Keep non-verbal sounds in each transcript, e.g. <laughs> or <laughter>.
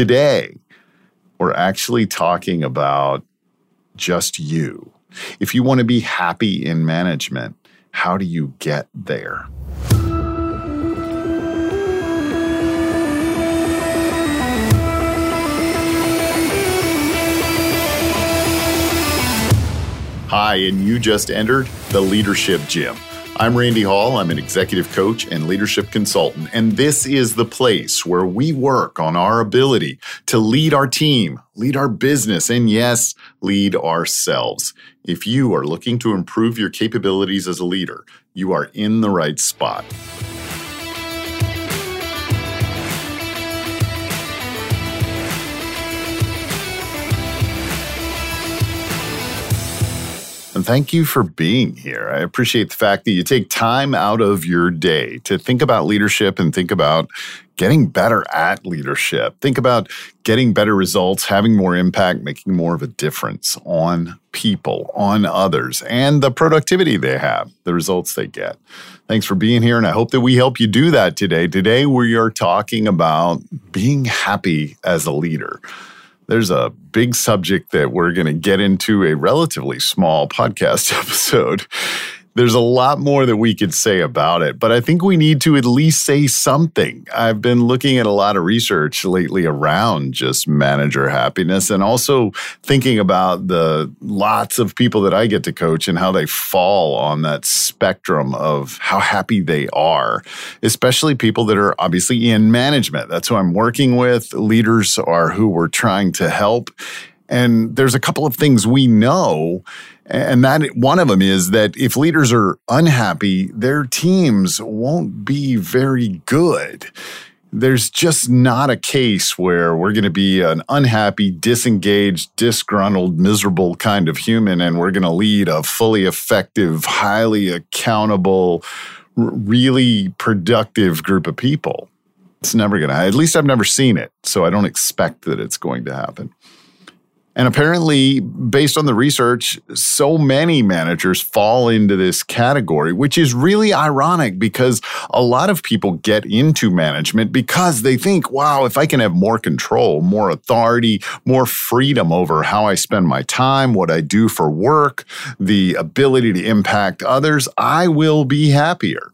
Today, we're actually talking about just you. If you want to be happy in management, how do you get there? Hi, and you just entered the Leadership Gym. I'm Randy Hall. I'm an executive coach and leadership consultant, and this is the place where we work on our ability to lead our team, lead our business, and yes, lead ourselves. If you are looking to improve your capabilities as a leader, you are in the right spot. Thank you for being here. I appreciate the fact that you take time out of your day to think about leadership and think about getting better at leadership. Think about getting better results, having more impact, making more of a difference on people, on others, and the productivity they have, the results they get. Thanks for being here, and I hope that we help you do that today. Today, we are talking about being happy as a leader there's a big subject that we're going to get into a relatively small podcast <laughs> episode there's a lot more that we could say about it, but I think we need to at least say something. I've been looking at a lot of research lately around just manager happiness and also thinking about the lots of people that I get to coach and how they fall on that spectrum of how happy they are, especially people that are obviously in management. That's who I'm working with. Leaders are who we're trying to help. And there's a couple of things we know and that one of them is that if leaders are unhappy, their teams won't be very good. There's just not a case where we're going to be an unhappy, disengaged, disgruntled, miserable kind of human and we're going to lead a fully effective, highly accountable, really productive group of people. It's never going to, at least I've never seen it. So I don't expect that it's going to happen. And apparently, based on the research, so many managers fall into this category, which is really ironic because a lot of people get into management because they think, wow, if I can have more control, more authority, more freedom over how I spend my time, what I do for work, the ability to impact others, I will be happier.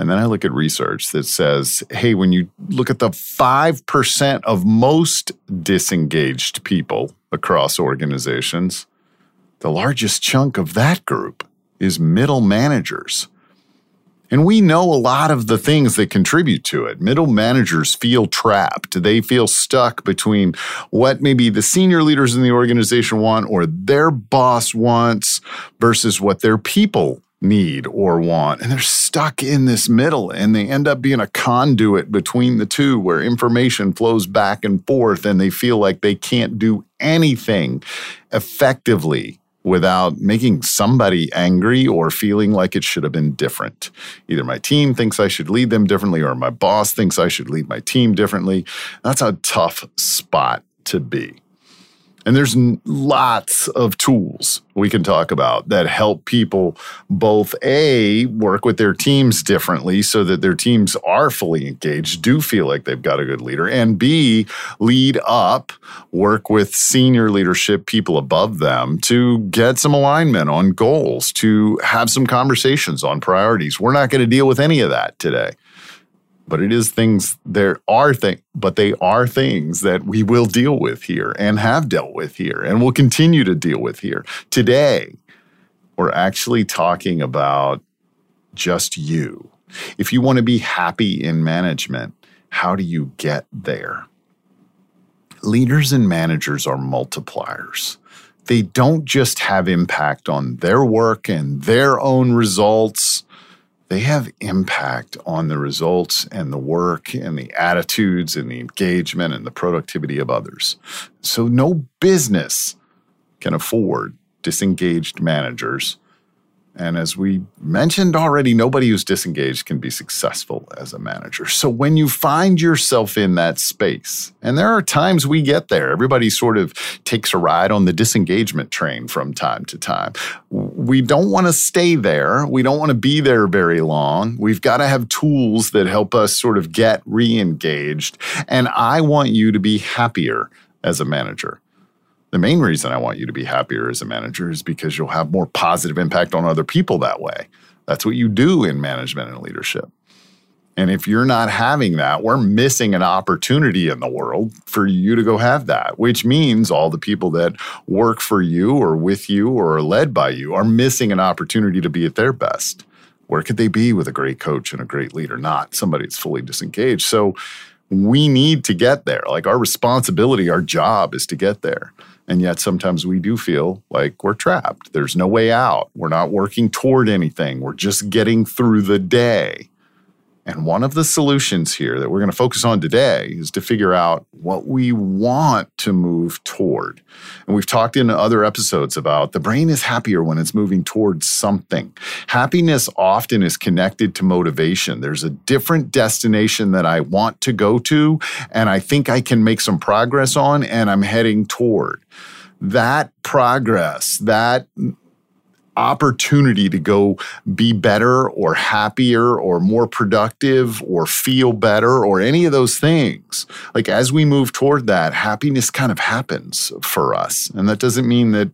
And then I look at research that says, hey, when you look at the 5% of most disengaged people across organizations, the largest chunk of that group is middle managers. And we know a lot of the things that contribute to it. Middle managers feel trapped. They feel stuck between what maybe the senior leaders in the organization want or their boss wants versus what their people need or want. And they're stuck in this middle and they end up being a conduit between the two where information flows back and forth and they feel like they can't do anything effectively without making somebody angry or feeling like it should have been different. Either my team thinks I should lead them differently or my boss thinks I should lead my team differently. That's a tough spot to be. And there's lots of tools we can talk about that help people both A, work with their teams differently so that their teams are fully engaged, do feel like they've got a good leader, and B, lead up, work with senior leadership people above them to get some alignment on goals, to have some conversations on priorities. We're not going to deal with any of that today but it is things there are things but they are things that we will deal with here and have dealt with here and will continue to deal with here. Today we're actually talking about just you. If you want to be happy in management how do you get there? Leaders and managers are multipliers. They don't just have impact on their work and their own results they have impact on the results and the work and the attitudes and the engagement and the productivity of others. So, no business can afford disengaged managers and as we mentioned already, nobody who's disengaged can be successful as a manager. So when you find yourself in that space, and there are times we get there, everybody sort of takes a ride on the disengagement train from time to time. we don't want to stay there. We don't want to be there very long. We've got to have tools that help us sort of get re engaged. And I want you to be happier as a manager. The main reason I want you to be happier as a manager is because you'll have more positive impact on other people that way. That's what you do in management and leadership. And if you're not having that, we're missing an opportunity in the world for you to go have that, which means all the people that work for you or with you or are led by you are missing an opportunity to be at their best. Where could they be with a great coach and a great leader, not somebody that's fully disengaged? So we need to get there. Like our responsibility, our job is to get there. And yet sometimes we do feel like we're trapped. There's no way out. We're not working toward anything. We're just getting through the day. And one of the solutions here that we're going to focus on today is to figure out what we want to move toward. And we've talked in other episodes about the brain is happier when it's moving towards something. Happiness often is connected to motivation. There's a different destination that I want to go to, and I think I can make some progress on, and I'm heading toward that progress, that opportunity to go be better or happier or more productive or feel better or any of those things. Like as we move toward that, happiness kind of happens for us. And that doesn't mean that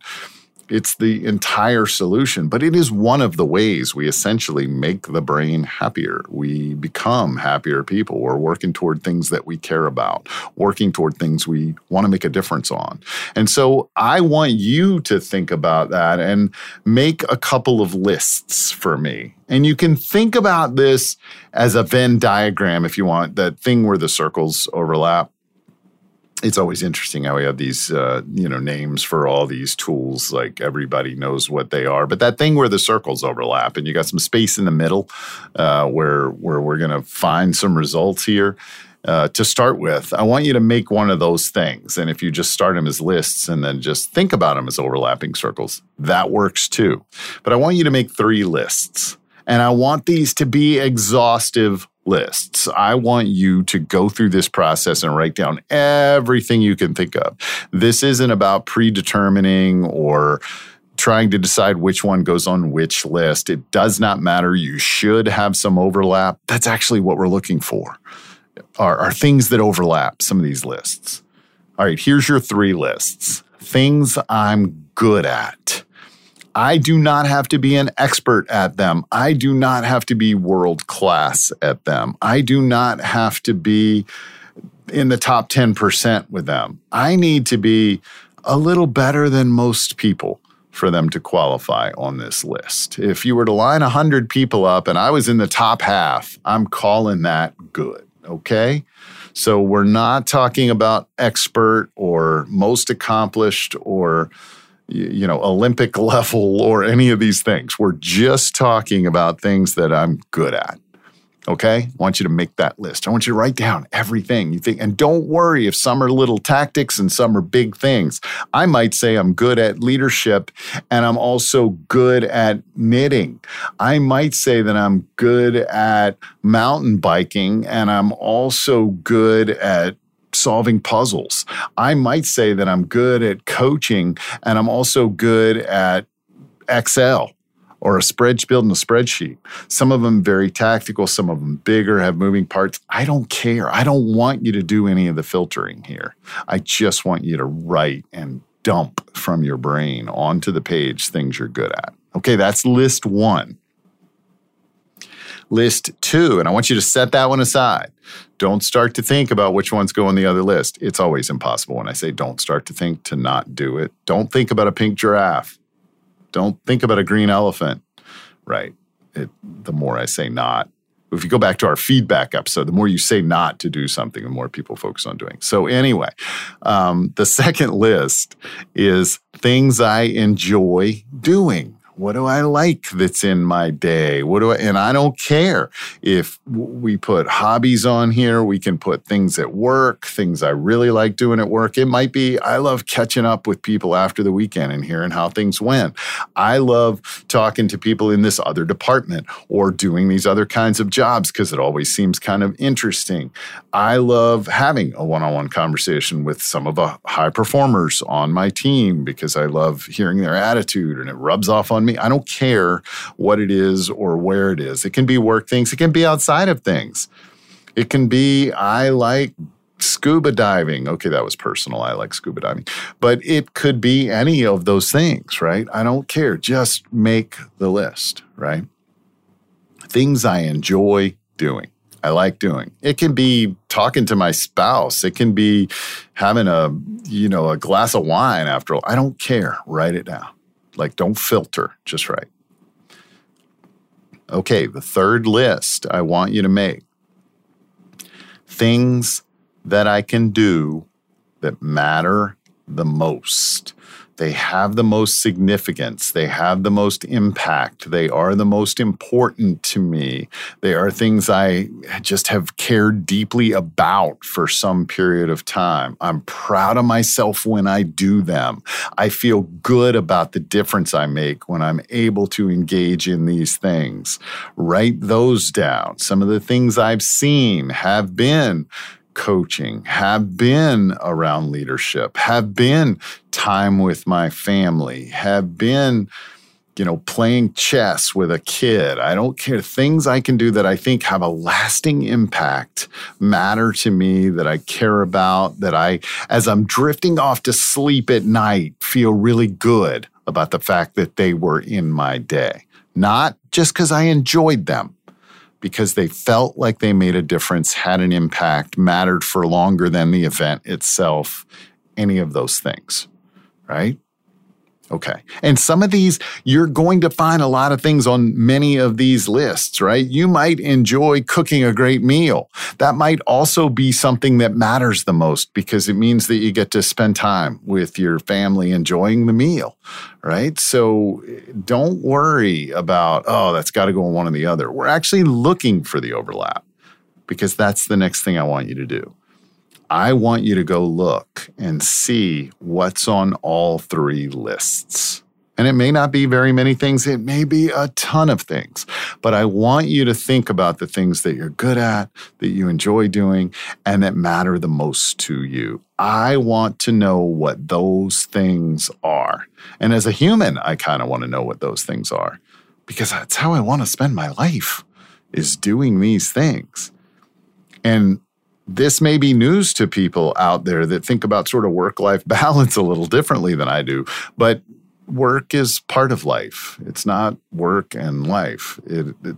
it's the entire solution, but it is one of the ways we essentially make the brain happier. We become happier people. We're working toward things that we care about, working toward things we want to make a difference on. And so I want you to think about that and make a couple of lists for me. And you can think about this as a Venn diagram if you want, that thing where the circles overlap it's always interesting how we have these uh, you know names for all these tools like everybody knows what they are. But that thing where the circles overlap and you got some space in the middle uh, where where we're going to find some results here uh, to start with i want you to make one of those things. And if you just start them as lists and then just think about them as overlapping circles that works too. But i want you to make three lists. And i want these to be exhaustive lists. I want you to go through this process and write down everything you can think of. This isn't about predetermining or trying to decide which one goes on which list. It does not matter. You should have some overlap. That's actually what we're looking for. Are, are things that overlap some of these lists. All right, here's your three lists. Things I'm good at. I do not have to be an expert at them. I do not have to be world class at them. I do not have to be in the top 10% with them. I need to be a little better than most people for them to qualify on this list. If you were to line 100 people up and I was in the top half, I'm calling that good. Okay. So we're not talking about expert or most accomplished or you know, Olympic <laughs> level or any of these things. We're just talking about things that I'm good at. Okay. I want you to make that list. I want you to write down everything you think. And don't worry if some are little tactics and some are big things. I might say I'm good at leadership and I'm also good at knitting. I might say that I'm good at mountain biking and I'm also good at solving puzzles. I might say that I'm good at coaching and I'm also good at Excel or a spreadsheet building a spreadsheet. Some of them very tactical, some of them bigger, have moving parts. I don't care. I don't want you to do any of the filtering here. I just want you to write and dump from your brain onto the page things you're good at. Okay, that's list one list two. And I want you to set that one aside. Don't start to think about which ones go on the other list. It's always impossible when I say don't start to think to not do it. Don't think about a pink giraffe. Don't think about a green elephant. Right. It, the more I say not, if you go back to our feedback episode, the more you say not to do something, the more people focus on doing. So, anyway, um, the second list is things I enjoy doing. What do I like that's in my day? What do I, and I don't care if we put hobbies on here. We can put things at work, things I really like doing at work. It might be, I love catching up with people after the weekend and hearing how things went. I love talking to people in this other department or doing these other kinds of jobs because it always seems kind of interesting. I love having a one on one conversation with some of the high performers on my team because I love hearing their attitude and it rubs off on me. I don't care what it is or where it is. It can be work things, it can be outside of things. It can be, I like scuba diving. Okay, that was personal. I like scuba diving. But it could be any of those things, right? I don't care. Just make the list, right? Things I enjoy doing. I like doing. It can be talking to my spouse. It can be having a, you know, a glass of wine after all. I don't care. Write it down. Like don't filter, just right. Okay, the third list I want you to make things that I can do that matter the most. They have the most significance. They have the most impact. They are the most important to me. They are things I just have cared deeply about for some period of time. I'm proud of myself when I do them. I feel good about the difference I make when I'm able to engage in these things. Write those down. Some of the things I've seen have been coaching, have been around leadership, have been time with my family, have been, you know, playing chess with a kid. I don't care. Things I can do that I think have a lasting impact matter to me, that I care about, that I, as I'm drifting off to sleep at night, feel really good about the fact that they were in my day. Not just because I enjoyed them, because they felt like they made a difference, had an impact, mattered for longer than the event itself, any of those things, right? Okay. And some of these, you're going to find a lot of things on many of these lists, right? You might enjoy cooking a great meal. That might also be something that matters the most because it means that you get to spend time with your family enjoying the meal, right? So don't worry about, oh, that's got to go on one or the other. We're actually looking for the overlap because that's the next thing I want you to do. I want you to go look and see what's on all three lists. And it may not be very many things, it may be a ton of things. But I want you to think about the things that you're good at, that you enjoy doing, and that matter the most to you. I want to know what those things are. And as a human, I kind of want to know what those things are because that's how I want to spend my life is doing these things. And this may be news to people out there that think about sort of work life <laughs> balance a little differently than I do, but work is part of life. It's not work and life. It, it,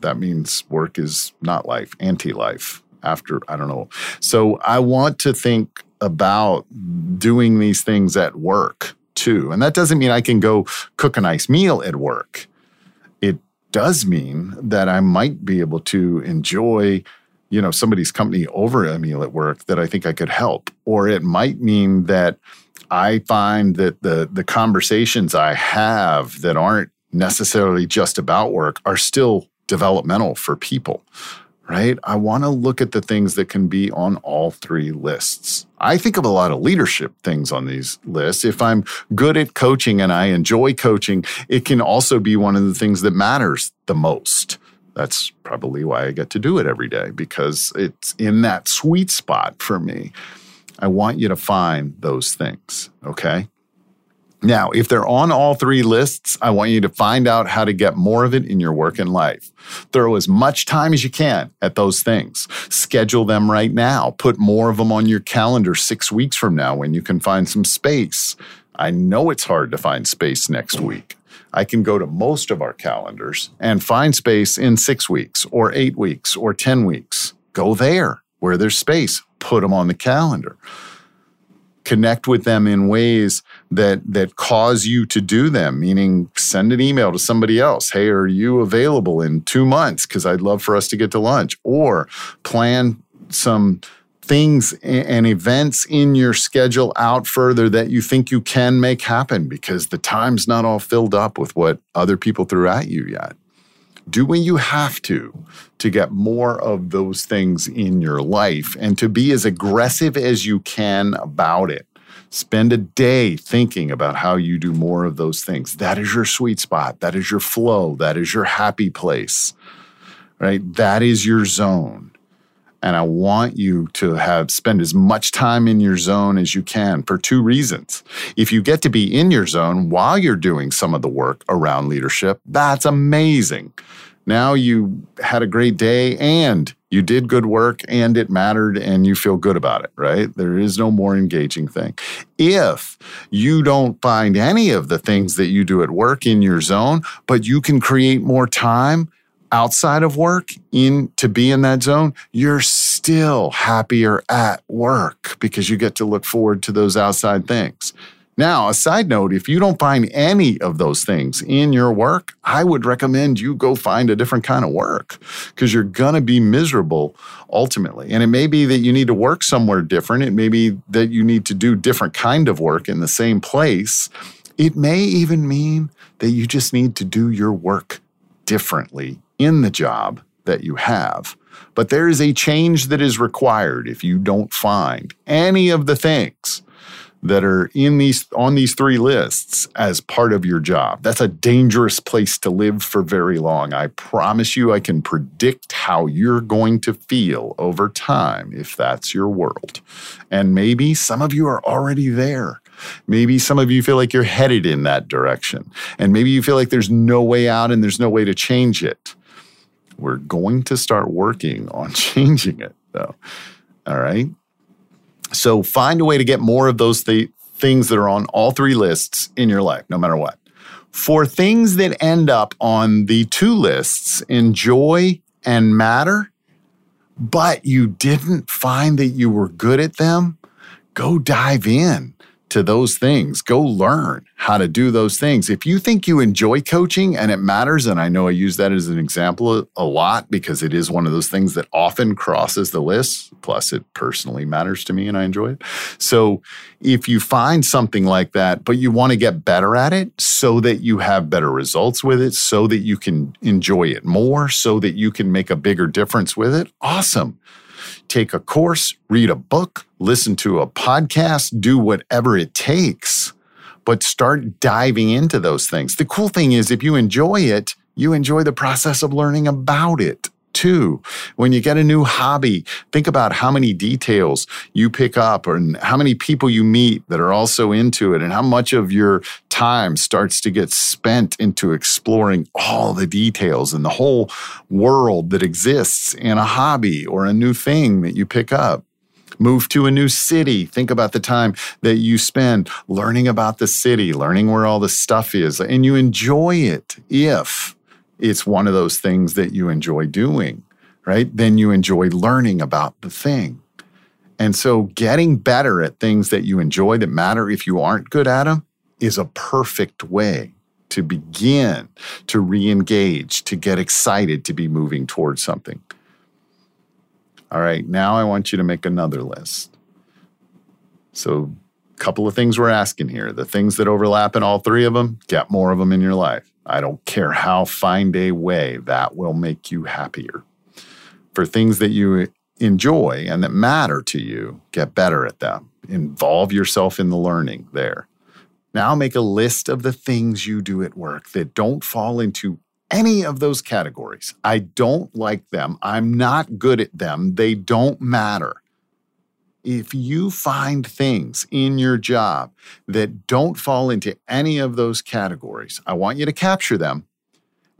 that means work is not life, anti life, after, I don't know. So I want to think about doing these things at work too. And that doesn't mean I can go cook a nice meal at work. It does mean that I might be able to enjoy you know somebody's company over a meal at work that I think I could help, or it might mean that I find that the the conversations I have that aren't necessarily just about work are still developmental for people. Right? I want to look at the things that can be on all three lists. I think of a lot of leadership things on these lists. If I'm good at coaching and I enjoy coaching, it can also be one of the things that matters the most that's probably why I get to do it every day because it's in that sweet spot for me. I want you to find those things, okay? Now, if they're on all three lists, I want you to find out how to get more of it in your work and life. Throw as much time as you can at those things. Schedule them right now. Put more of them on your calendar six weeks from now when you can find some space. I know it's hard to find space next week. I can go to most of our calendars and find space in six weeks or eight weeks or 10 weeks. Go there where there's space, put them on the calendar. Connect with them in ways that, that cause you to do them, meaning send an email to somebody else. Hey, are you available in two months? Because I'd love for us to get to lunch. Or plan some things and events in your schedule out further that you think you can make happen because the time's not all filled up with what other people threw at you yet. Do what you have to to get more of those things in your life and to be as aggressive as you can about it. Spend a day thinking about how you do more of those things. That is your sweet spot. That is your flow. That is your happy place, right? That is your zone And I want you to have spend as much time in your zone as you can for two reasons. If you get to be in your zone while you're doing some of the work around leadership, that's amazing. Now you had a great day and you did good work and it mattered and you feel good about it, right? There is no more engaging thing. If you don't find any of the things that you do at work in your zone, but you can create more time outside of work in to be in that zone, you're still happier at work because you get to look forward to those outside things. Now, a side note if you don't find any of those things in your work, I would recommend you go find a different kind of work because you're going to be miserable ultimately. And it may be that you need to work somewhere different. It may be that you need to do different kind of work in the same place. It may even mean that you just need to do your work differently in the job that you have. But there is a change that is required if you don't find any of the things that are in these on these three lists as part of your job. That's a dangerous place to live for very long. I promise you I can predict how you're going to feel over time if that's your world. And maybe some of you are already there. Maybe some of you feel like you're headed in that direction. And maybe you feel like there's no way out and there's no way to change it. We're going to start working on <laughs> changing it, though. All right. So find a way to get more of those th- things that are on all three lists in your life, no matter what. For things that end up on the two lists, enjoy and matter, but you didn't find that you were good at them, go dive in to those things. Go learn how to do those things. If you think you enjoy coaching and it matters, and I know I use that as an example a lot because it is one of those things that often crosses the list. Plus, it personally matters to me and I enjoy it. So, if you find something like that, but you want to get better at it so that you have better results with it, so that you can enjoy it more, so that you can make a bigger difference with it, awesome take a course, read a book, listen to a podcast, do whatever it takes, but start diving into those things. The cool thing is, if you enjoy it, you enjoy the process of learning about it too. When you get a new hobby, think about how many details you pick up and how many people you meet that are also into it and how much of your time starts to get spent into exploring all the details and the whole world that exists in a hobby or a new thing that you pick up move to a new city. Think about the time that you spend learning about the city, learning where all the stuff is, and you enjoy it if it's one of those things that you enjoy doing, right? Then you enjoy learning about the thing. And so getting better at things that you enjoy that matter if you aren't good at them is a perfect way to begin to re-engage, to get excited to be moving towards something. All right, now I want you to make another list. So, a couple of things we're asking here. The things that overlap in all three of them, get more of them in your life. I don't care how, find a way that will make you happier. For things that you enjoy and that matter to you, get better at them. Involve yourself in the learning there. Now make a list of the things you do at work that don't fall into any of those categories. I don't like them. I'm not good at them. They don't matter if you find things in your job that don't fall into any of those categories, I want you to capture them.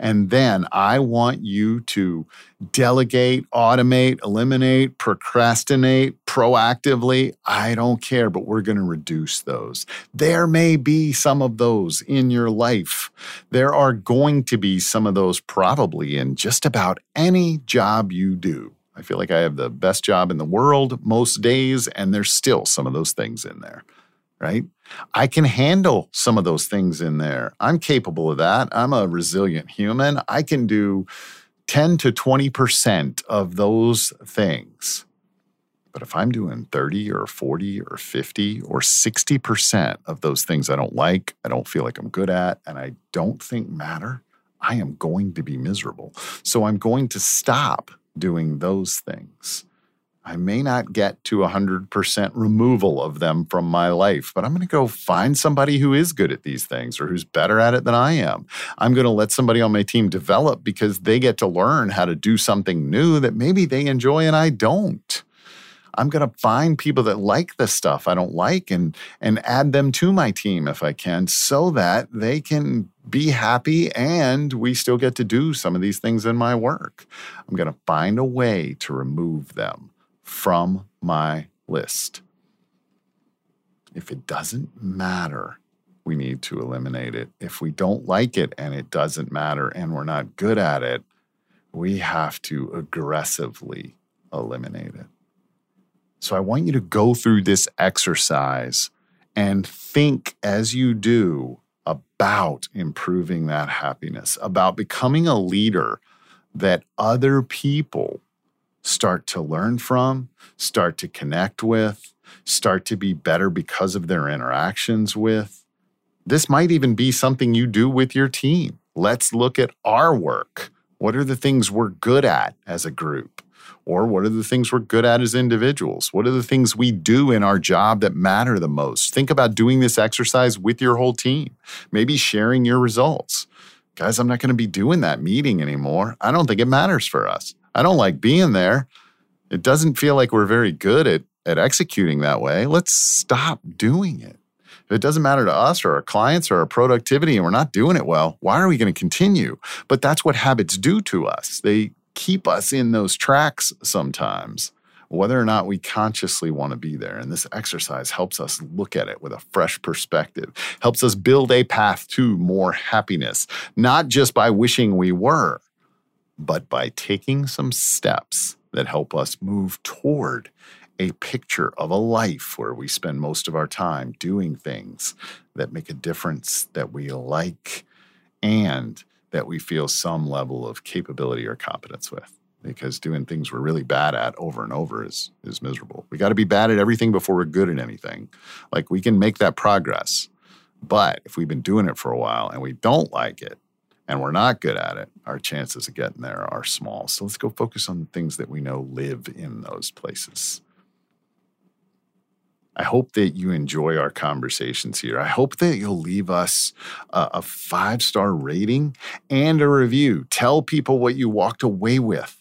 And then I want you to delegate, automate, eliminate, procrastinate proactively. I don't care, but we're going to reduce those. There may be some of those in your life. There are going to be some of those probably in just about any job you do. I feel like I have the best job in the world most days, and there's still some of those things in there, right? I can handle some of those things in there. I'm capable of that. I'm a resilient human. I can do 10 to 20% of those things. But if I'm doing 30 or 40 or 50 or 60% of those things I don't like, I don't feel like I'm good at, and I don't think matter, I am going to be miserable. So I'm going to stop doing those things. I may not get to 100% removal of them from my life, but I'm going to go find somebody who is good at these things or who's better at it than I am. I'm going to let somebody on my team develop because they get to learn how to do something new that maybe they enjoy and I don't. I'm going to find people that like the stuff I don't like and and add them to my team if I can so that they can be happy and we still get to do some of these things in my work. I'm going to find a way to remove them from my list. If it doesn't matter, we need to eliminate it. If we don't like it and it doesn't matter and we're not good at it, we have to aggressively eliminate it. So I want you to go through this exercise and think as you do about improving that happiness, about becoming a leader that other people start to learn from, start to connect with, start to be better because of their interactions with. This might even be something you do with your team. Let's look at our work. What are the things we're good at as a group? Or what are the things we're good at as individuals? What are the things we do in our job that matter the most? Think about doing this exercise with your whole team, maybe sharing your results. Guys, I'm not going to be doing that meeting anymore. I don't think it matters for us. I don't like being there. It doesn't feel like we're very good at, at executing that way. Let's stop doing it. If it doesn't matter to us or our clients or our productivity and we're not doing it well, why are we going to continue? But that's what habits do to us. They keep us in those tracks sometimes, whether or not we consciously want to be there. And this exercise helps us look at it with a fresh perspective, helps us build a path to more happiness, not just by wishing we were, but by taking some steps that help us move toward a picture of a life where we spend most of our time doing things that make a difference that we like and that we feel some level of capability or competence with because doing things we're really bad at over and over is is miserable. We got to be bad at everything before we're good at anything. Like we can make that progress. But if we've been doing it for a while and we don't like it, and we're not good at it, our chances of getting there are small. So let's go focus on the things that we know live in those places. I hope that you enjoy our conversations here. I hope that you'll leave us a, a five star rating and a review. Tell people what you walked away with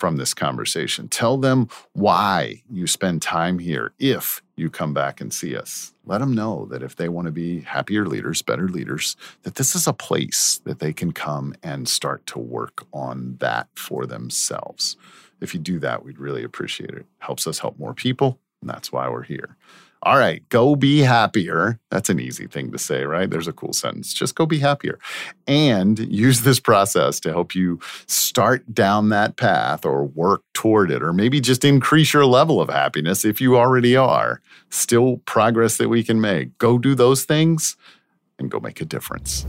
from this conversation. Tell them why you spend time here if you come back and see us. Let them know that if they want to be happier leaders, better leaders, that this is a place that they can come and start to work on that for themselves. If you do that, we'd really appreciate it. Helps us help more people, and that's why we're here. All right, go be happier. That's an easy thing to say, right? There's a cool sentence. Just go be happier and use this process to help you start down that path or work toward it, or maybe just increase your level of happiness if you already are. Still progress that we can make. Go do those things and go make a difference.